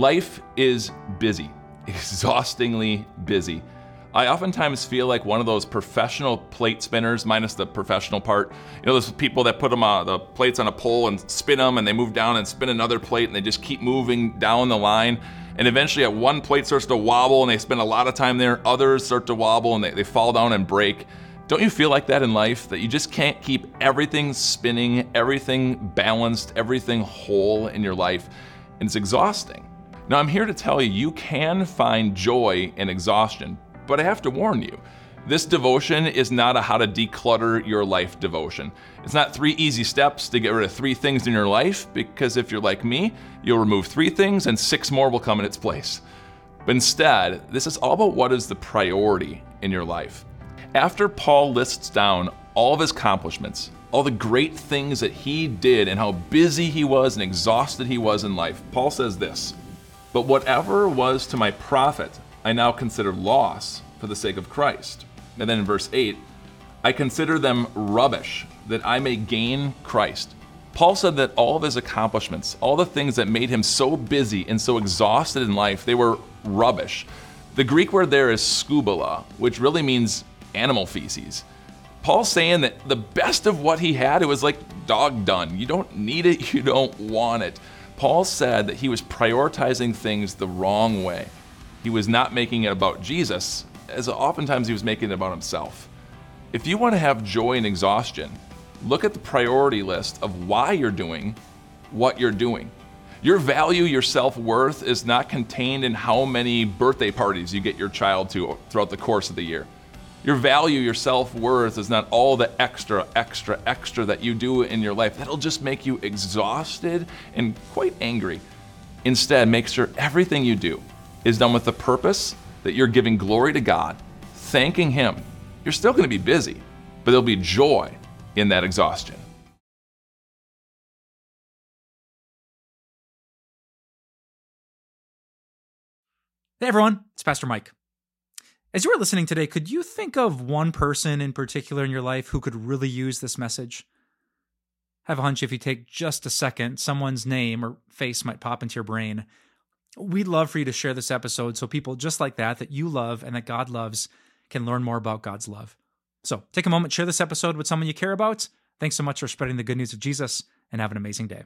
Life is busy, exhaustingly busy. I oftentimes feel like one of those professional plate spinners, minus the professional part. You know, those people that put them uh, the plates on a pole and spin them, and they move down and spin another plate, and they just keep moving down the line. And eventually, at one plate starts to wobble, and they spend a lot of time there. Others start to wobble, and they, they fall down and break. Don't you feel like that in life? That you just can't keep everything spinning, everything balanced, everything whole in your life, and it's exhausting. Now, I'm here to tell you, you can find joy in exhaustion, but I have to warn you. This devotion is not a how to declutter your life devotion. It's not three easy steps to get rid of three things in your life, because if you're like me, you'll remove three things and six more will come in its place. But instead, this is all about what is the priority in your life. After Paul lists down all of his accomplishments, all the great things that he did, and how busy he was and exhausted he was in life, Paul says this But whatever was to my profit, I now consider loss for the sake of Christ. And then in verse 8, I consider them rubbish that I may gain Christ. Paul said that all of his accomplishments, all the things that made him so busy and so exhausted in life, they were rubbish. The Greek word there is skubala, which really means animal feces. Paul's saying that the best of what he had, it was like dog done. You don't need it, you don't want it. Paul said that he was prioritizing things the wrong way he was not making it about Jesus, as oftentimes he was making it about himself. If you want to have joy and exhaustion, look at the priority list of why you're doing what you're doing. Your value, your self worth is not contained in how many birthday parties you get your child to throughout the course of the year. Your value, your self worth is not all the extra, extra, extra that you do in your life. That'll just make you exhausted and quite angry. Instead, make sure everything you do is done with the purpose that you're giving glory to God, thanking Him. You're still going to be busy, but there'll be joy in that exhaustion. Hey everyone, it's Pastor Mike. As you were listening today, could you think of one person in particular in your life who could really use this message? I have a hunch if you take just a second, someone's name or face might pop into your brain. We'd love for you to share this episode so people just like that, that you love and that God loves, can learn more about God's love. So take a moment, share this episode with someone you care about. Thanks so much for spreading the good news of Jesus, and have an amazing day.